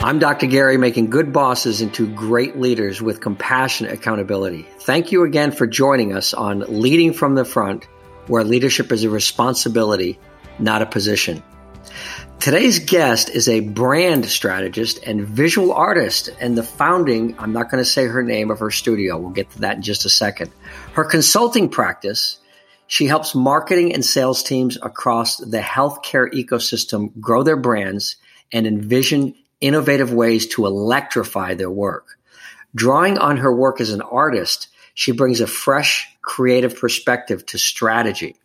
I'm Dr. Gary, making good bosses into great leaders with compassionate accountability. Thank you again for joining us on Leading from the Front, where leadership is a responsibility, not a position. Today's guest is a brand strategist and visual artist and the founding, I'm not going to say her name of her studio. We'll get to that in just a second. Her consulting practice, she helps marketing and sales teams across the healthcare ecosystem grow their brands and envision innovative ways to electrify their work. Drawing on her work as an artist, she brings a fresh, creative perspective to strategy.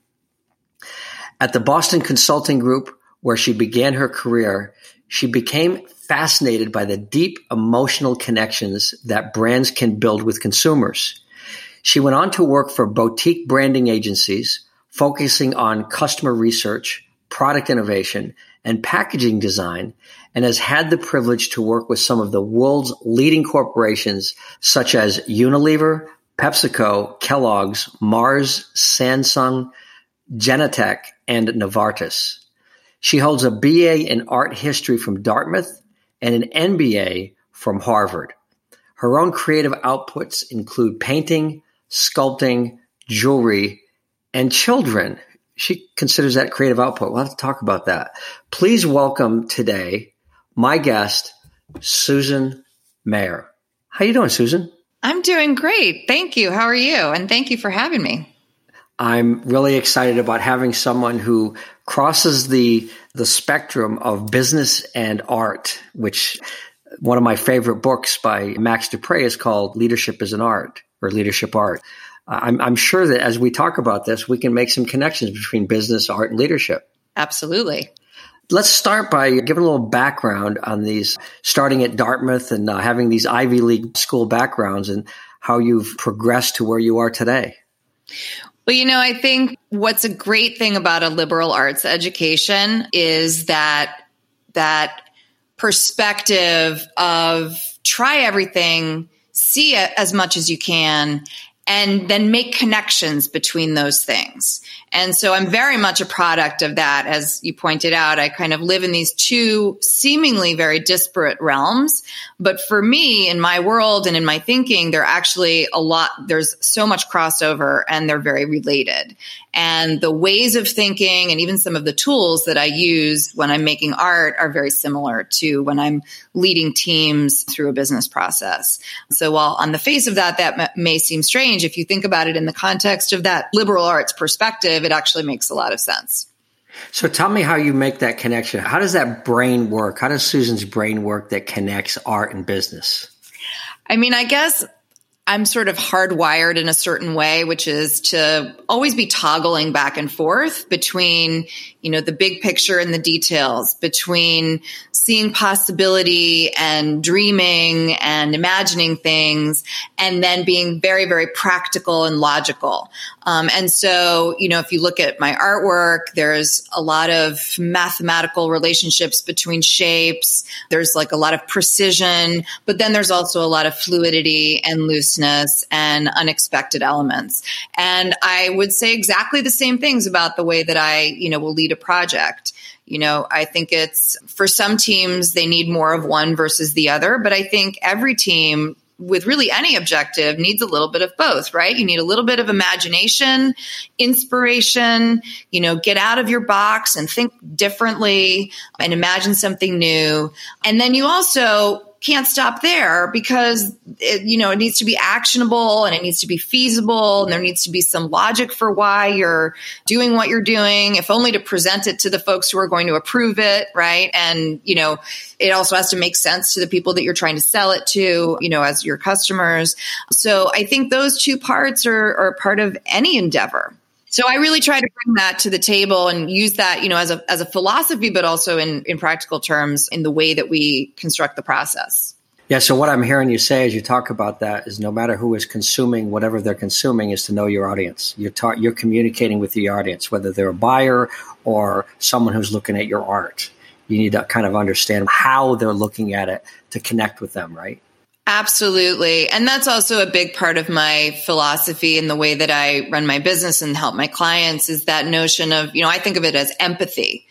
At the Boston Consulting Group, where she began her career, she became fascinated by the deep emotional connections that brands can build with consumers. She went on to work for boutique branding agencies, focusing on customer research, product innovation, and packaging design, and has had the privilege to work with some of the world's leading corporations such as Unilever, PepsiCo, Kellogg's, Mars, Samsung, Genentech, and Novartis. She holds a BA in art history from Dartmouth and an MBA from Harvard. Her own creative outputs include painting, sculpting, jewelry, and children. She considers that creative output. We'll have to talk about that. Please welcome today my guest, Susan Meier. How you doing, Susan? I'm doing great. Thank you. How are you? And thank you for having me. I'm really excited about having someone who crosses the the spectrum of business and art, which one of my favorite books by Max De Pree is called Leadership is an Art or Leadership Art. I'm, I'm sure that as we talk about this, we can make some connections between business, art, and leadership. Absolutely. Let's start by giving a little background on these, starting at Dartmouth and uh, having these Ivy League school backgrounds and how you've progressed to where you are today. Well, you know, I think what's a great thing about a liberal arts education is that that perspective of try everything, see it as much as you can, and then make connections between those things. And so I'm very much a product of that. As you pointed out, I kind of live in these two seemingly very disparate realms. But for me, in my world and in my thinking, they're actually a lot, there's so much crossover and they're very related. And the ways of thinking and even some of the tools that I use when I'm making art are very similar to when I'm leading teams through a business process. So while on the face of that, that may seem strange, if you think about it in the context of that liberal arts perspective, it actually makes a lot of sense. So tell me how you make that connection. How does that brain work? How does Susan's brain work that connects art and business? I mean, I guess I'm sort of hardwired in a certain way, which is to always be toggling back and forth between, you know, the big picture and the details, between seeing possibility and dreaming and imagining things, and then being very, very practical and logical. Um, and so, you know, if you look at my artwork, there's a lot of mathematical relationships between shapes. There's like a lot of precision, but then there's also a lot of fluidity and looseness and unexpected elements. And I would say exactly the same things about the way that I, you know, will lead a project. You know, I think it's for some teams, they need more of one versus the other, but I think every team with really any objective needs a little bit of both, right? You need a little bit of imagination, inspiration, you know, get out of your box and think differently and imagine something new. And then you also can't stop there because it, you know it needs to be actionable and it needs to be feasible and there needs to be some logic for why you're doing what you're doing if only to present it to the folks who are going to approve it right? And you know it also has to make sense to the people that you're trying to sell it to you know as your customers. So i think those two parts are, are part of any endeavor so I really try to bring that to the table and use that, you know, as a as a philosophy, but also in in practical terms in the way that we construct the process. Yeah, so what I'm hearing you say as you talk about that is no matter who is consuming whatever they're consuming is to know your audience. You're ta- you're communicating with the audience, whether they're a buyer or someone who's looking at your art. You need to kind of understand how they're looking at it to connect with them, right? Absolutely. And that's also a big part of my philosophy and the way that I run my business and help my clients is that notion of, you know, I think of it as empathy.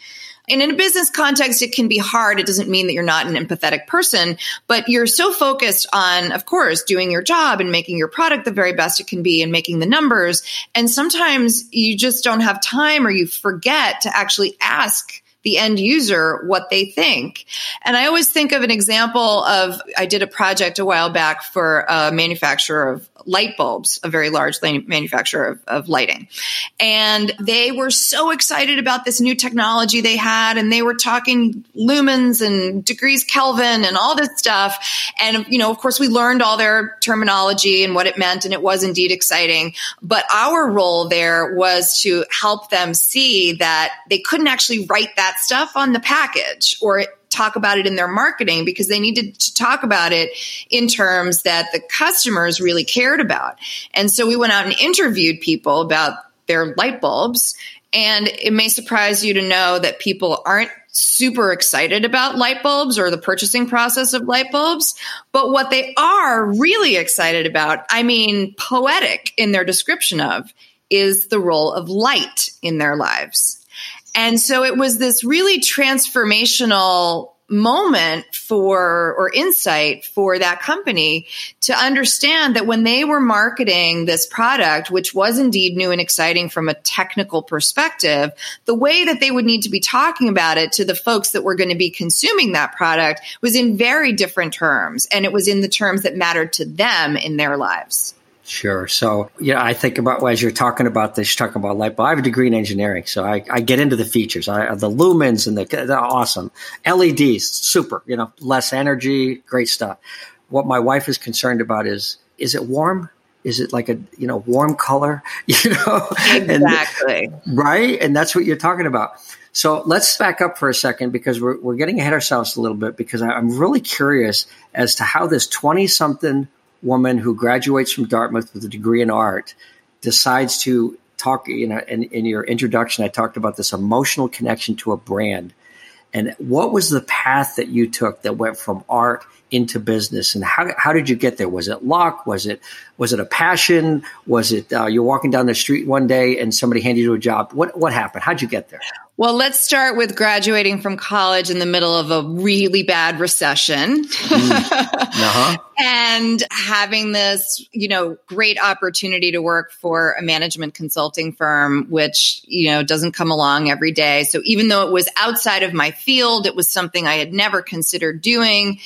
And in a business context, it can be hard. It doesn't mean that you're not an empathetic person, but you're so focused on, of course, doing your job and making your product the very best it can be and making the numbers. And sometimes you just don't have time or you forget to actually ask the end user what they think. And I always think of an example of I did a project a while back for a manufacturer of light bulbs, a very large manufacturer of, of, lighting. And they were so excited about this new technology they had. And they were talking lumens and degrees Kelvin and all this stuff. And, you know, of course, we learned all their terminology and what it meant. And it was indeed exciting. But our role there was to help them see that they couldn't actually write that stuff on the package or talk about it in their marketing because they needed to talk about it in terms that the customers really cared about. And so we went out and interviewed people about their light bulbs. And it may surprise you to know that people aren't super excited about light bulbs or the purchasing process of light bulbs. But what they are really excited about, I mean, poetic in their description of, is the role of light in their lives. And so it was this really transformational moment for or insight for that company to understand that when they were marketing this product which was indeed new and exciting from a technical perspective the way that they would need to be talking about it to the folks that were going to be consuming that product was in very different terms. And it was in the terms that mattered to them in their lives Sure. So, yeah, I think about as you're talking about this, you're talking about light bulb. I have a degree in engineering, so I, I get into the features. I, the lumens and the they're awesome. LEDs, super. You know, less energy, great stuff. What my wife is concerned about is is it warm? Is it like a you know warm color? You know, exactly and, right. And that's what you're talking about. So let's back up for a second because we're we're getting ahead of ourselves a little bit because I'm really curious as to how this 20 something woman who graduates from Dartmouth with a degree in art decides to talk, you know, in, in your introduction, I talked about this emotional connection to a brand. And what was the path that you took that went from art into business? And how, how did you get there? Was it luck? Was it was it a passion? Was it uh, you're walking down the street one day and somebody handed you a job? What what happened? How'd you get there well let's start with graduating from college in the middle of a really bad recession mm. uh-huh. and having this you know great opportunity to work for a management consulting firm which you know doesn't come along every day so even though it was outside of my field it was something i had never considered doing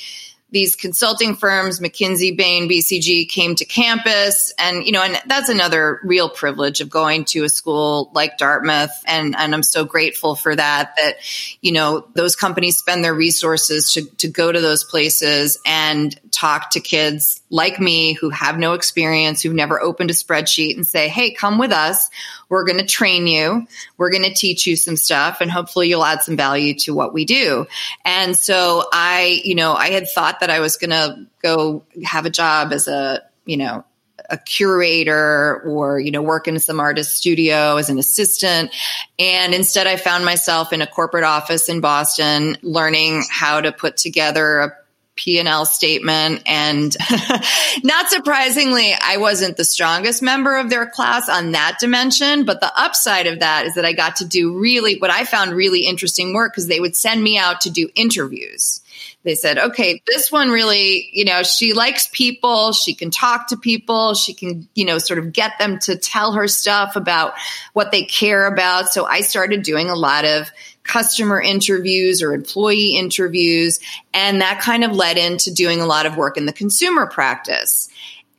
these consulting firms, McKinsey, Bain, BCG came to campus. And, you know, and that's another real privilege of going to a school like Dartmouth. And, and I'm so grateful for that, that, you know, those companies spend their resources to, to go to those places and talk to kids like me who have no experience, who've never opened a spreadsheet and say, Hey, come with us. We're going to train you. We're going to teach you some stuff and hopefully you'll add some value to what we do. And so I, you know, I had thought that I was going to go have a job as a, you know, a curator or you know work in some artist studio as an assistant and instead i found myself in a corporate office in boston learning how to put together a P&L statement. And not surprisingly, I wasn't the strongest member of their class on that dimension. But the upside of that is that I got to do really what I found really interesting work because they would send me out to do interviews. They said, okay, this one really, you know, she likes people. She can talk to people. She can, you know, sort of get them to tell her stuff about what they care about. So I started doing a lot of customer interviews or employee interviews. And that kind of led into doing a lot of work in the consumer practice.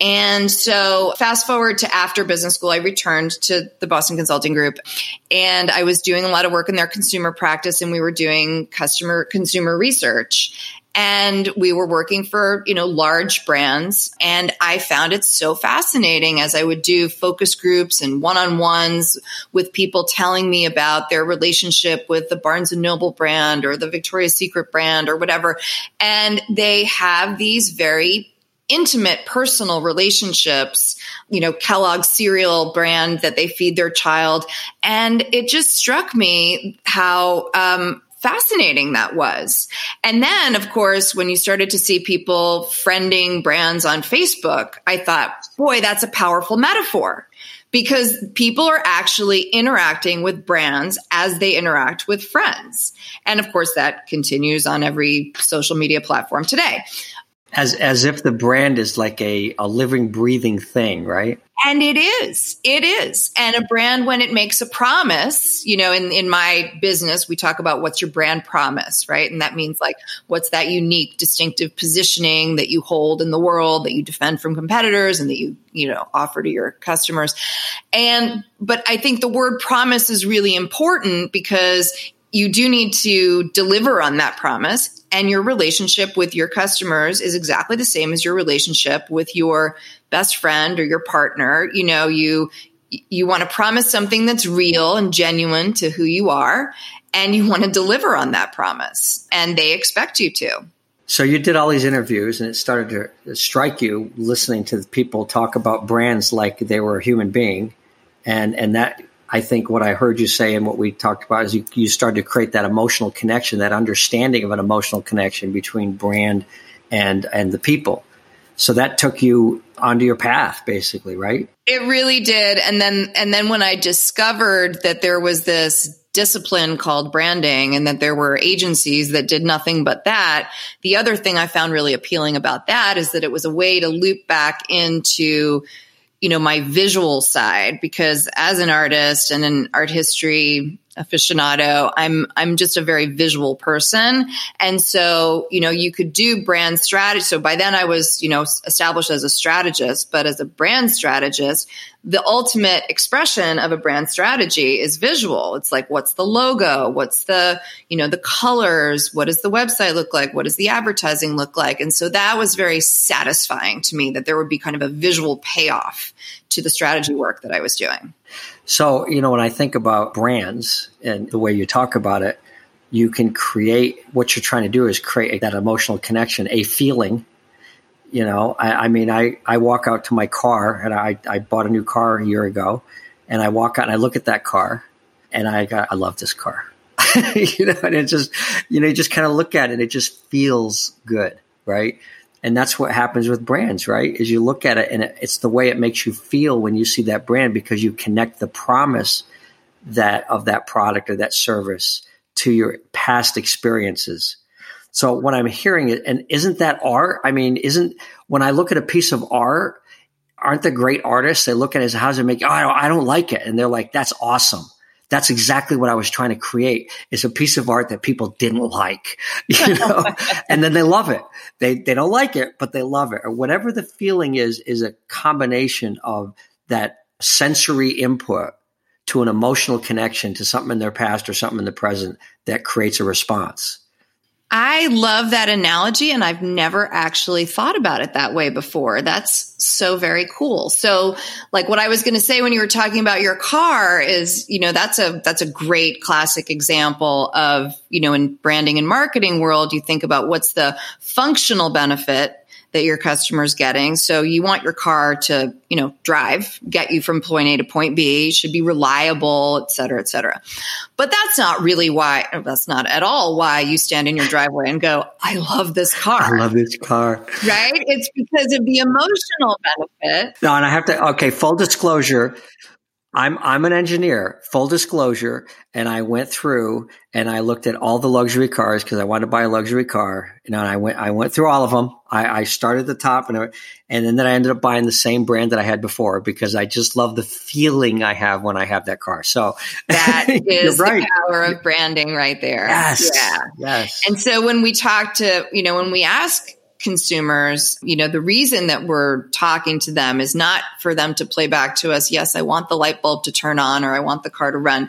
And so fast forward to after business school, I returned to the Boston Consulting Group and I was doing a lot of work in their consumer practice and we were doing customer consumer research. And we were working for, you know, large brands. And I found it so fascinating as I would do focus groups and one on ones with people telling me about their relationship with the Barnes and Noble brand or the Victoria's Secret brand or whatever. And they have these very intimate personal relationships, you know, Kellogg's cereal brand that they feed their child. And it just struck me how, um, fascinating that was. And then, of course, when you started to see people friending brands on Facebook, I thought, boy, that's a powerful metaphor because people are actually interacting with brands as they interact with friends. And of course, that continues on every social media platform today as as if the brand is like a, a living breathing thing right? And it is. It is. And a brand when it makes a promise you know in in my business we talk about what's your brand promise right? And that means like what's that unique distinctive positioning that you hold in the world that you defend from competitors and that you you know offer to your customers. And but i think the word promise is really important because you do need to deliver on that promise and your relationship with your customers is exactly the same as your relationship with your best friend or your partner. You know you you want to promise something that's real and genuine to who you are and you want to deliver on that promise and they expect you to. So you did all these interviews and it started to strike you listening to people talk about brands like they were a human being and and that I think what I heard you say and what we talked about is you, you started to create that emotional connection, that understanding of an emotional connection between brand and and the people. So that took you onto your path, basically, right? It really did. And then and then when I discovered that there was this discipline called branding and that there were agencies that did nothing but that. The other thing I found really appealing about that is that it was a way to loop back into you know, my visual side because as an artist and an art history aficionado, I'm I'm just a very visual person. And so, you know, you could do brand strategy. So by then I was, you know, established as a strategist, but as a brand strategist, the ultimate expression of a brand strategy is visual. It's like, what's the logo? What's the, you know, the colors? What does the website look like? What does the advertising look like? And so that was very satisfying to me that there would be kind of a visual payoff to the strategy work that I was doing. So, you know, when I think about brands and the way you talk about it, you can create what you're trying to do is create that emotional connection, a feeling you know, I, I, mean, I, I walk out to my car and I, I bought a new car a year ago and I walk out and I look at that car and I got, I love this car. you know, and it just, you know, you just kind of look at it, and it just feels good. Right. And that's what happens with brands, right? Is you look at it and it's the way it makes you feel when you see that brand because you connect the promise that of that product or that service to your past experiences so when I'm hearing it, and isn't that art? I mean, isn't when I look at a piece of art, aren't the great artists? They look at it as how's it make? Oh, I don't like it, and they're like, that's awesome. That's exactly what I was trying to create. It's a piece of art that people didn't like, you know, and then they love it. They they don't like it, but they love it, or whatever the feeling is. Is a combination of that sensory input to an emotional connection to something in their past or something in the present that creates a response. I love that analogy and I've never actually thought about it that way before. That's so very cool. So like what I was going to say when you were talking about your car is, you know, that's a that's a great classic example of, you know, in branding and marketing world, you think about what's the functional benefit that your customer's getting. So you want your car to, you know, drive, get you from point A to point B, should be reliable, et cetera, et cetera. But that's not really why, that's not at all why you stand in your driveway and go, I love this car. I love this car. Right? It's because of the emotional benefit. No, and I have to, okay, full disclosure. I'm I'm an engineer, full disclosure, and I went through and I looked at all the luxury cars because I wanted to buy a luxury car. You know, and I went I went through all of them. I, I started at the top and and then I ended up buying the same brand that I had before because I just love the feeling I have when I have that car. So that is right. the power of branding right there. Yes. Yeah. Yes. And so when we talk to, you know, when we ask consumers, you know, the reason that we're talking to them is not for them to play back to us, yes, I want the light bulb to turn on or I want the car to run.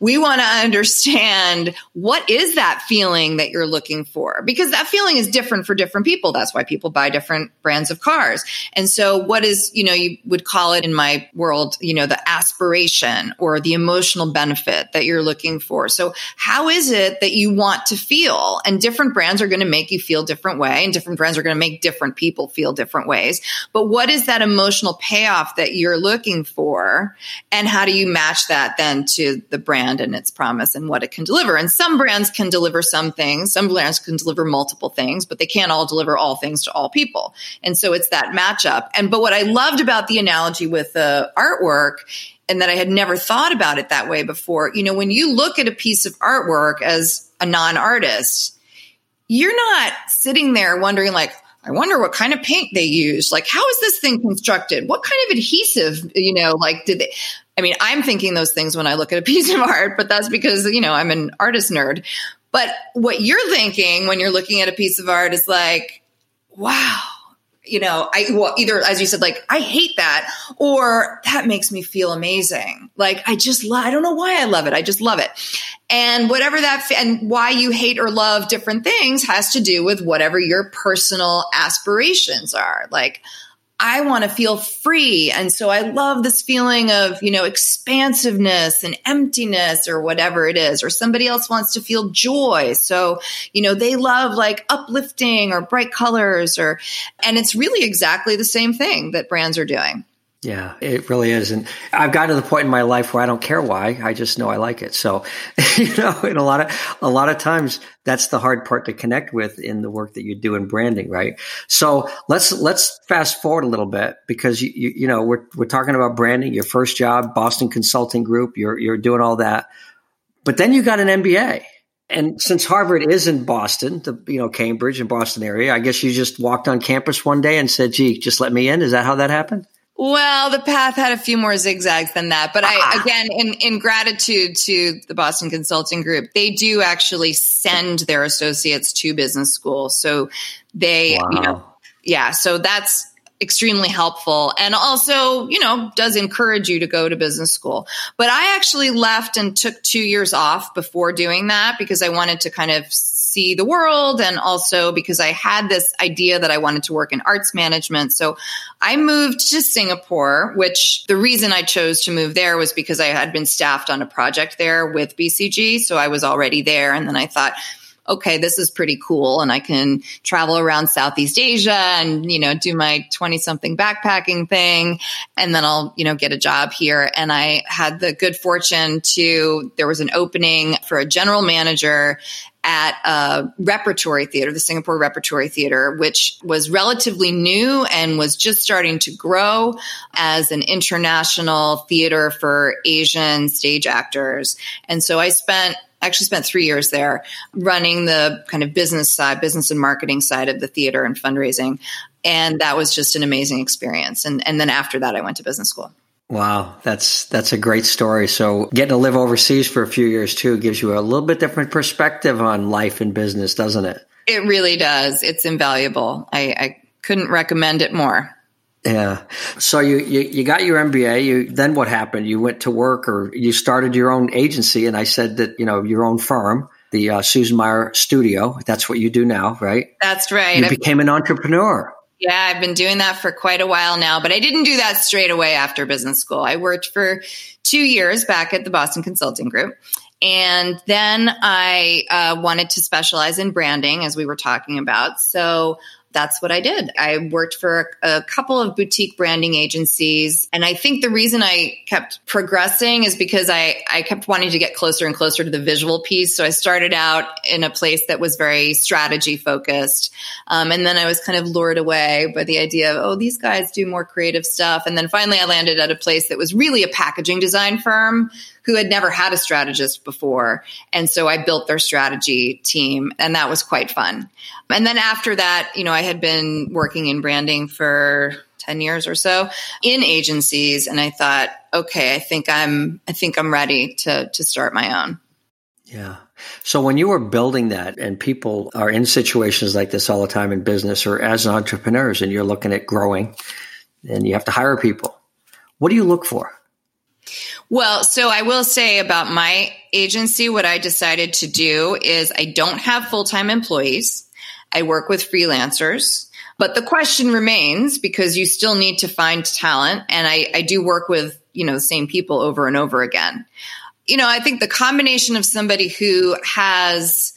We want to understand what is that feeling that you're looking for because that feeling is different for different people. That's why people buy different brands of cars. And so what is, you know, you would call it in my world, you know, the aspiration or the emotional benefit that you're looking for. So how is it that you want to feel? And different brands are going to make you feel different way and different brands are going to make different people feel different ways. But what is that emotional payoff that you're looking for? And how do you match that then to the brand and its promise and what it can deliver? And some brands can deliver some things, some brands can deliver multiple things, but they can't all deliver all things to all people. And so it's that matchup. And but what I loved about the analogy with the artwork and that I had never thought about it that way before. You know, when you look at a piece of artwork as a non artist, you're not sitting there wondering, like, I wonder what kind of paint they used. Like, how is this thing constructed? What kind of adhesive, you know, like, did they? I mean, I'm thinking those things when I look at a piece of art, but that's because, you know, I'm an artist nerd. But what you're thinking when you're looking at a piece of art is like, wow, you know, I, well, either as you said, like, I hate that, or that makes me feel amazing. Like, I just I don't know why I love it. I just love it. And whatever that, and why you hate or love different things has to do with whatever your personal aspirations are. Like, I want to feel free. And so I love this feeling of, you know, expansiveness and emptiness or whatever it is. Or somebody else wants to feel joy. So, you know, they love like uplifting or bright colors or, and it's really exactly the same thing that brands are doing. Yeah, it really is. And I've gotten to the point in my life where I don't care why. I just know I like it. So, you know, and a lot of, a lot of times that's the hard part to connect with in the work that you do in branding, right? So let's, let's fast forward a little bit because you, you, you know, we're, we're talking about branding, your first job, Boston Consulting Group, you're, you're doing all that. But then you got an MBA. And since Harvard is in Boston, the you know Cambridge and Boston area, I guess you just walked on campus one day and said, "Gee, just let me in." Is that how that happened? Well, the path had a few more zigzags than that, but I ah. again, in in gratitude to the Boston Consulting Group, they do actually send their associates to business school, so they, wow. you know, yeah, so that's extremely helpful and also, you know, does encourage you to go to business school. But I actually left and took two years off before doing that because I wanted to kind of see the world and also because I had this idea that I wanted to work in arts management. So I moved to Singapore, which the reason I chose to move there was because I had been staffed on a project there with BCG. So I was already there. And then I thought, okay, this is pretty cool. And I can travel around Southeast Asia and, you know, do my 20 something backpacking thing. And then I'll, you know, get a job here. And I had the good fortune to, there was an opening for a general manager at a repertory theater, the Singapore Repertory Theater, which was relatively new and was just starting to grow as an international theater for Asian stage actors. And so I spent actually spent three years there running the kind of business side, business and marketing side of the theater and fundraising. And that was just an amazing experience. And, and then after that, I went to business school. Wow, that's that's a great story. So getting to live overseas for a few years too gives you a little bit different perspective on life and business, doesn't it? It really does. It's invaluable. I, I couldn't recommend it more. Yeah. So you, you, you got your MBA. You then what happened? You went to work, or you started your own agency. And I said that you know your own firm, the uh, Susan Meier Studio. That's what you do now, right? That's right. You I've, became an entrepreneur. Yeah, I've been doing that for quite a while now, but I didn't do that straight away after business school. I worked for two years back at the Boston Consulting Group. And then I uh, wanted to specialize in branding, as we were talking about. So that's what I did. I worked for a, couple of boutique branding agencies. And I think the reason I kept progressing is because I, I kept wanting to get closer and closer to the visual piece. So I started out in a place that was very strategy focused. Um, and then I was kind of lured away by the idea of, oh, these guys do more creative stuff. And then finally I landed at a place that was really a packaging design firm who had never had a strategist before. And so I built their strategy team and that was quite fun. And then after that, you know, I had been working in branding for 10 years or so in agencies and I thought, okay, I think I'm I think I'm ready to to start my own. Yeah. So when you were building that and people are in situations like this all the time in business or as entrepreneurs and you're looking at growing and you have to hire people, what do you look for? Well, so I will say about my agency, what I decided to do is I don't have full time employees. I work with freelancers. But the question remains because you still need to find talent. And I, I do work with, you know, the same people over and over again. You know, I think the combination of somebody who has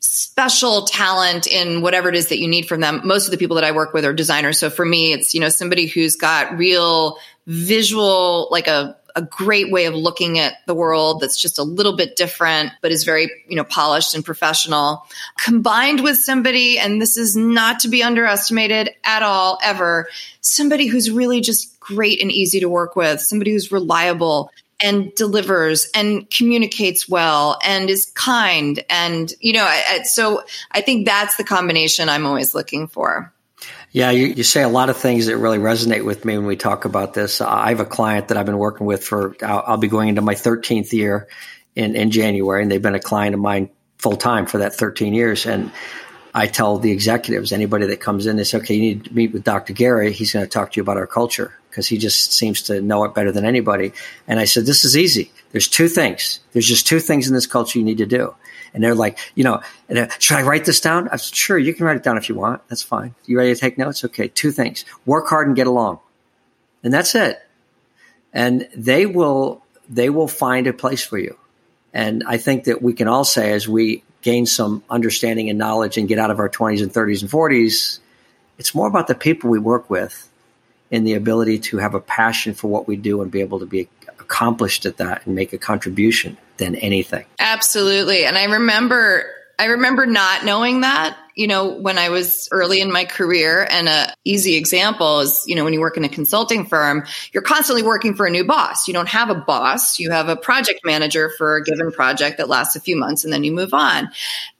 special talent in whatever it is that you need from them. Most of the people that I work with are designers. So for me, it's, you know, somebody who's got real visual, like a a great way of looking at the world that's just a little bit different, but is very, you know, polished and professional, combined with somebody, and this is not to be underestimated at all, ever, somebody who's really just great and easy to work with, somebody who's reliable and delivers and communicates well and is kind. And, you know, I, I, so I think that's the combination I'm always looking for. Yeah, you, you, say a lot of things that really resonate with me when we talk about this. I have a client that I've been working with for, I'll, I'll be going into my 13th year in, in January, and they've been a client of mine full time for that 13 years. And I tell the executives, anybody that comes in, they say, okay, you need to meet with Dr. Gary. He's going to talk to you about our culture because he just seems to know it better than anybody. And I said, this is easy. There's two things. There's just two things in this culture you need to do. And they're like, you know, should I write this down? I said, sure, you can write it down if you want. That's fine. You ready to take notes? Okay. Two things. Work hard and get along. And that's it. And they will, they will find a place for you. And I think that we can all say as we gain some understanding and knowledge and get out of our 20s and 30s and 40s, it's more about the people we work with and the ability to have a passion for what we do and be able to be accomplished at that and make a contribution than anything. Absolutely. And I remember I remember not knowing that, you know, when I was early in my career. And a easy example is, you know, when you work in a consulting firm, you're constantly working for a new boss. You don't have a boss. You have a project manager for a given project that lasts a few months and then you move on.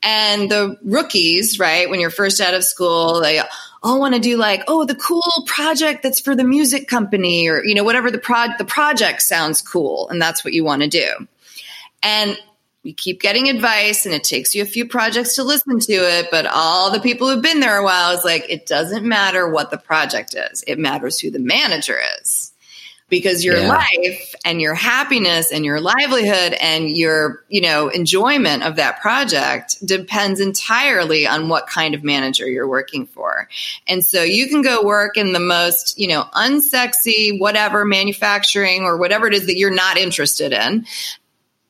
And the rookies, right, when you're first out of school, they all want to do like, oh, the cool project that's for the music company or, you know, whatever the pro the project sounds cool. And that's what you want to do. And you keep getting advice and it takes you a few projects to listen to it. But all the people who've been there a while is like, it doesn't matter what the project is. It matters who the manager is because your yeah. life and your happiness and your livelihood and your you know enjoyment of that project depends entirely on what kind of manager you're working for and so you can go work in the most you know unsexy whatever manufacturing or whatever it is that you're not interested in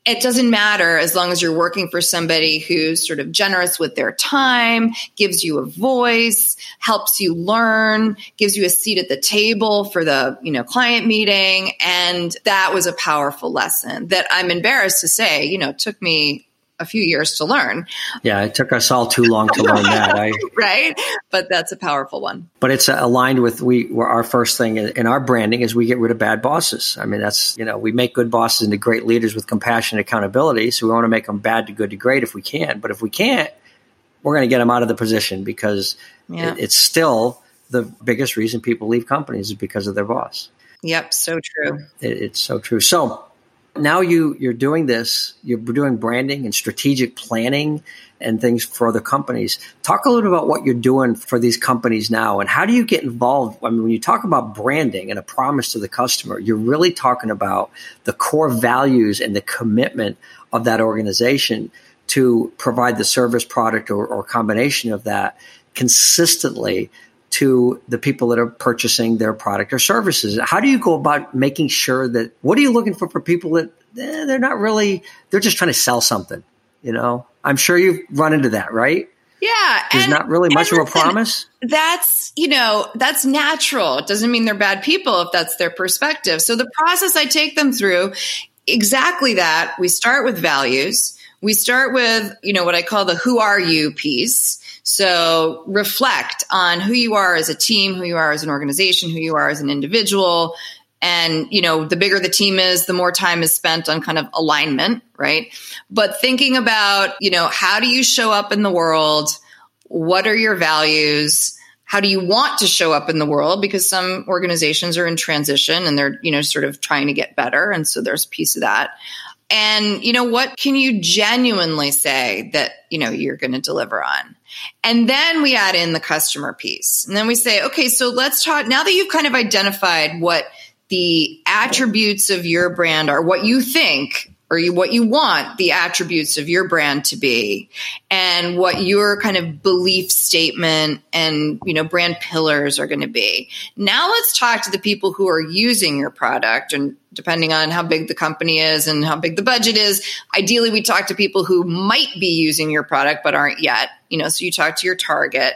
it doesn't matter as long as you're working for somebody who's sort of generous with their time, gives you a voice, helps you learn, gives you a seat at the table for the, you know, client meeting. And that was a powerful lesson that I'm embarrassed to say, you know, took me a few years to learn. Yeah, it took us all too long to learn that. I, right? But that's a powerful one. But it's aligned with we our first thing in our branding is we get rid of bad bosses. I mean, that's, you know, we make good bosses into great leaders with compassion and accountability. So we want to make them bad to good to great if we can. But if we can't, we're going to get them out of the position because yeah. it, it's still the biggest reason people leave companies is because of their boss. Yep, so true. It, it's so true. So now you you're doing this you're doing branding and strategic planning and things for other companies. Talk a little bit about what you're doing for these companies now and how do you get involved? I mean when you talk about branding and a promise to the customer you're really talking about the core values and the commitment of that organization to provide the service product or, or combination of that consistently to the people that are purchasing their product or services? How do you go about making sure that what are you looking for for people that eh, they're not really they're just trying to sell something? You know, I'm sure you've run into that, right? Yeah, there's and, not really much of a promise. That's you know that's natural. It doesn't mean they're bad people if that's their perspective. So the process I take them through exactly that. We start with values. We start with you know what I call the "Who are you" piece so reflect on who you are as a team, who you are as an organization, who you are as an individual. And, you know, the bigger the team is, the more time is spent on kind of alignment, right? But thinking about, you know, how do you show up in the world? What are your values? How do you want to show up in the world? Because some organizations are in transition and they're, you know, sort of trying to get better. And so there's a piece of that. And, you know, what can you genuinely say that, you know, you're going to deliver on? And then we add in the customer piece. And then we say, okay, so let's talk now that you've kind of identified what the attributes of your brand are what you think or you, what you want the attributes of your brand to be and what your kind of belief statement and you know brand pillars are going to be. Now let's talk to the people who are using your product and depending on how big the company is and how big the budget is ideally we talk to people who might be using your product but aren't yet. You know so you talk to your target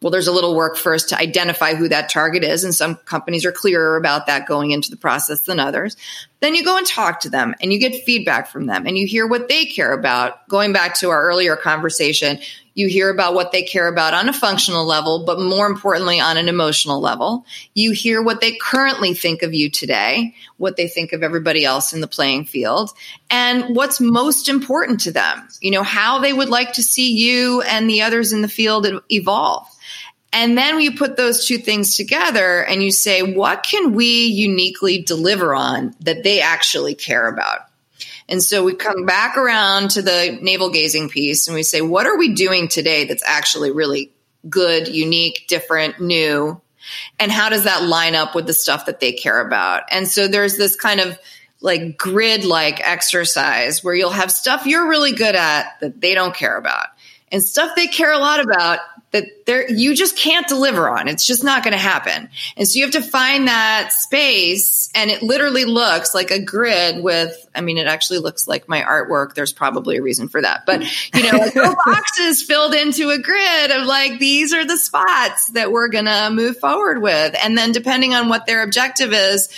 well, there's a little work first to identify who that target is. And some companies are clearer about that going into the process than others. Then you go and talk to them and you get feedback from them and you hear what they care about. Going back to our earlier conversation, you hear about what they care about on a functional level, but more importantly, on an emotional level. You hear what they currently think of you today, what they think of everybody else in the playing field, and what's most important to them. You know, how they would like to see you and the others in the field evolve. And then you put those two things together and you say, what can we uniquely deliver on that they actually care about? And so we come back around to the navel gazing piece and we say, what are we doing today that's actually really good, unique, different, new? And how does that line up with the stuff that they care about? And so there's this kind of like grid like exercise where you'll have stuff you're really good at that they don't care about and stuff they care a lot about that there you just can't deliver on. It's just not going to happen. And so you have to find that space and it literally looks like a grid with I mean it actually looks like my artwork. There's probably a reason for that. But you know, like boxes filled into a grid of like these are the spots that we're going to move forward with. And then depending on what their objective is,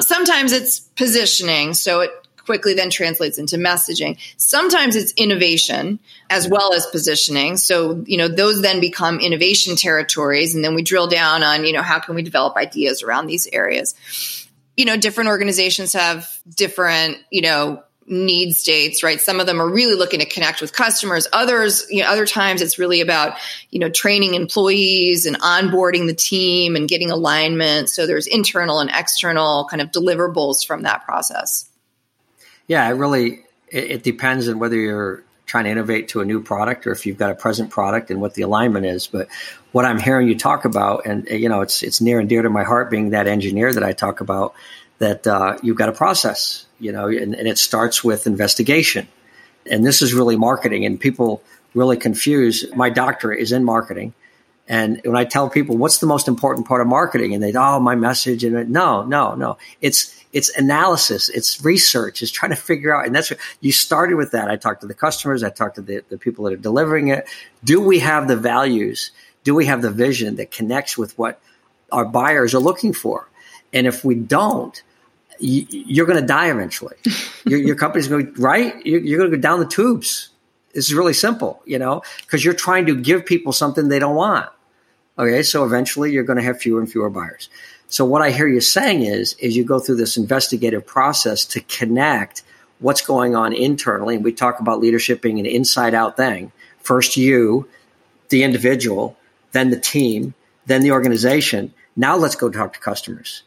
sometimes it's positioning. So it quickly then translates into messaging. Sometimes it's innovation as well as positioning. So, you know, those then become innovation territories. And then we drill down on, you know, how can we develop ideas around these areas? You know, different organizations have different, you know, need states, right? Some of them are really looking to connect with customers. Others, you know, other times it's really about, you know, training employees and onboarding the team and getting alignment. So there's internal and external kind of deliverables from that process. Yeah, it really it, it depends on whether you're trying to innovate to a new product or if you've got a present product and what the alignment is. But what I'm hearing you talk about, and you know, it's it's near and dear to my heart, being that engineer that I talk about, that uh, you've got a process, you know, and, and it starts with investigation, and this is really marketing, and people really confuse. My doctorate is in marketing. And when I tell people what's the most important part of marketing, and they oh my message, and no, no, no, it's it's analysis, it's research, it's trying to figure out. And that's what you started with that. I talked to the customers, I talked to the, the people that are delivering it. Do we have the values? Do we have the vision that connects with what our buyers are looking for? And if we don't, you, are going to die eventually. your, your, company's going, right? You're, you're going to go down the tubes. It's really simple, you know, because you're trying to give people something they don't want. Okay, so eventually you're going to have fewer and fewer buyers. So what I hear you saying is, is you go through this investigative process to connect what's going on internally. And we talk about leadership being an inside out thing. First you, the individual, then the team, then the organization. Now let's go talk to customers.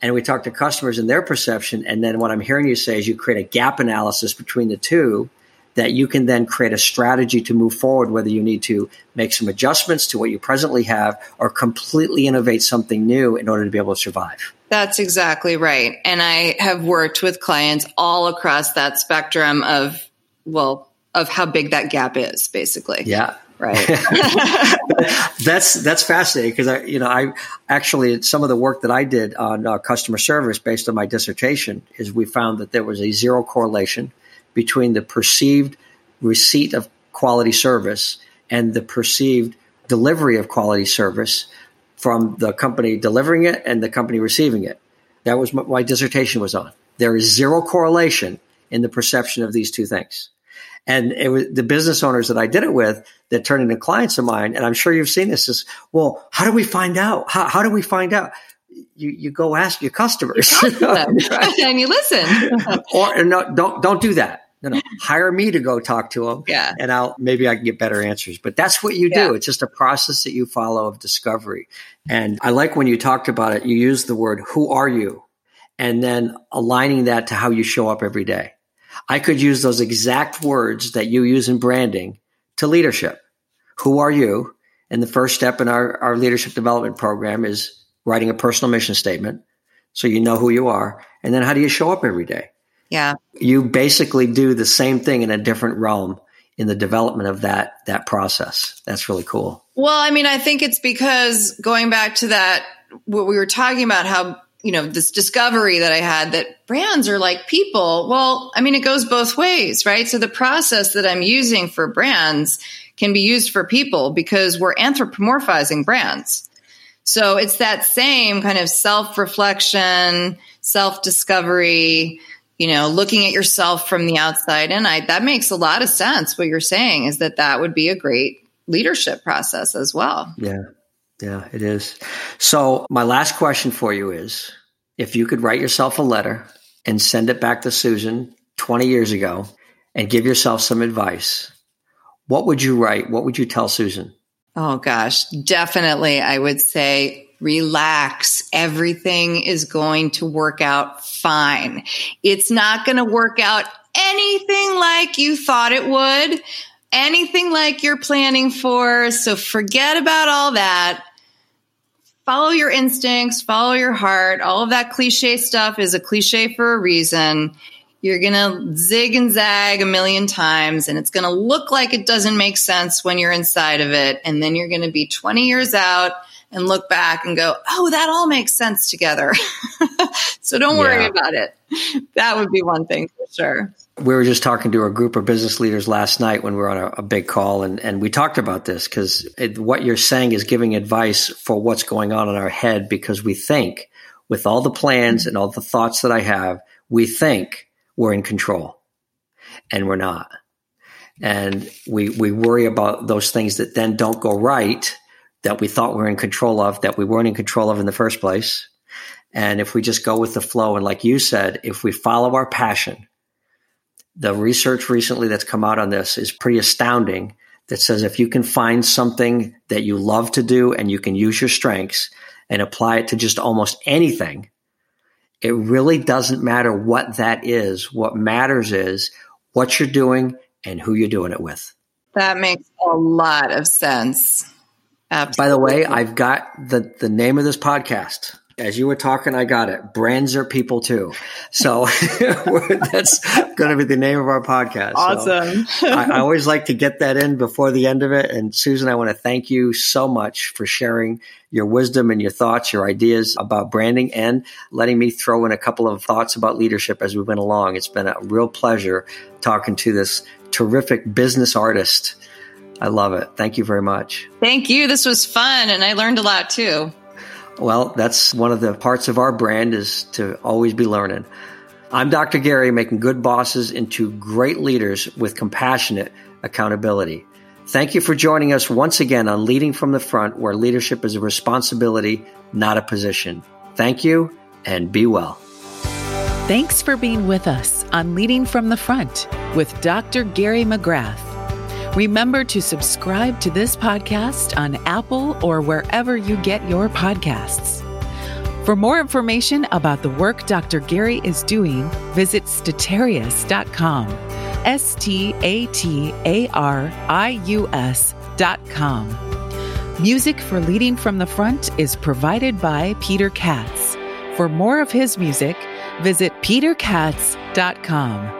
And we talk to customers and their perception. And then what I'm hearing you say is you create a gap analysis between the two that you can then create a strategy to move forward, whether you need to make some adjustments to what you presently have or completely innovate something new in order to be able to survive. That's exactly right. And I have worked with clients all across that spectrum of, well, of how big that gap is, basically. Yeah. Right. that's that's fascinating because I, you know, I actually some of the work that I did on uh, customer service based on my dissertation is we found that there was a zero correlation between the perceived receipt of quality service and the perceived delivery of quality service from the company delivering it and the company receiving it. That was what my dissertation was on. There is zero correlation in the perception of these two things. And it was the business owners that I did it with that turned into clients of mine. And I'm sure you've seen this is, well, how do we find out? How, how do we find out? You, you go ask your customers you them, right? and you listen. or no, don't don't do that. No, no, hire me to go talk to them. Yeah. And I'll maybe I can get better answers. But that's what you do. Yeah. It's just a process that you follow of discovery. And I like when you talked about it, you use the word who are you? And then aligning that to how you show up every day. I could use those exact words that you use in branding to leadership. Who are you? And the first step in our, our leadership development program is writing a personal mission statement. so you know who you are. And then how do you show up every day? Yeah. You basically do the same thing in a different realm in the development of that that process. That's really cool. Well, I mean, I think it's because going back to that what we were talking about how you know this discovery that I had that brands are like people. Well, I mean, it goes both ways, right? So the process that I'm using for brands can be used for people because we're anthropomorphizing brands. So it's that same kind of self reflection, self discovery, you know, looking at yourself from the outside And I, that makes a lot of sense. What you're saying is that that would be a great leadership process as well. Yeah. Yeah, it is. So, my last question for you is if you could write yourself a letter and send it back to Susan 20 years ago and give yourself some advice, what would you write? What would you tell Susan? Oh, gosh, definitely. I would say relax. Everything is going to work out fine. It's not going to work out anything like you thought it would, anything like you're planning for. So forget about all that follow your instincts, follow your heart. All of that cliche stuff is a cliche for a reason. You're going to zig and zag a million times and it's going to look like it doesn't make sense when you're inside of it. And then you're going to be 20 years out and look back and go, oh, that all makes sense together. so don't worry yeah. about it. That would be one thing for sure. We were just talking to a group of business leaders last night when we were on a, a big call, and, and we talked about this because what you're saying is giving advice for what's going on in our head because we think, with all the plans mm-hmm. and all the thoughts that I have, we think we're in control, and we're not. And we, we worry about those things that then don't go right that we thought we were in control of that we weren't in control of in the first place. And if we just go with the flow, and like you said, if we follow our passion, the research recently that's come out on this is pretty astounding that says if you can find something that you love to do and you can use your strengths and apply it to just almost anything, it really doesn't matter what that is. What matters is what you're doing and who you're doing it with. That makes a lot of sense. Absolutely. By the way, I've got the, the name of this podcast. As you were talking, I got it. Brands are people too. So that's going to be the name of our podcast. Awesome. So I, I, always like to get that in before the end of it. And Susan, I want to thank you so much for sharing your wisdom and your thoughts, your ideas about branding and letting me throw in a couple of thoughts about leadership as we went along. It's been a real pleasure talking to this terrific business artist I love it. Thank you very much. Thank you. This was fun and I learned a lot too. Well, that's one of the parts of our brand is to always be learning. I'm Dr. Gary, making good bosses into great leaders with compassionate accountability. Thank you for joining us once again on Leading from the Front, where leadership is a responsibility, not a position. Thank you and be well. Thanks for being with us on Leading from the Front with Dr. Gary McGrath. Remember to subscribe to this podcast on Apple or wherever you get your podcasts. For more information about the work Dr. Gary is doing, visit statarius.com. S T A T A R I U S.com. Music for Leading from the Front is provided by Peter Katz. For more of his music, visit peterkatz.com.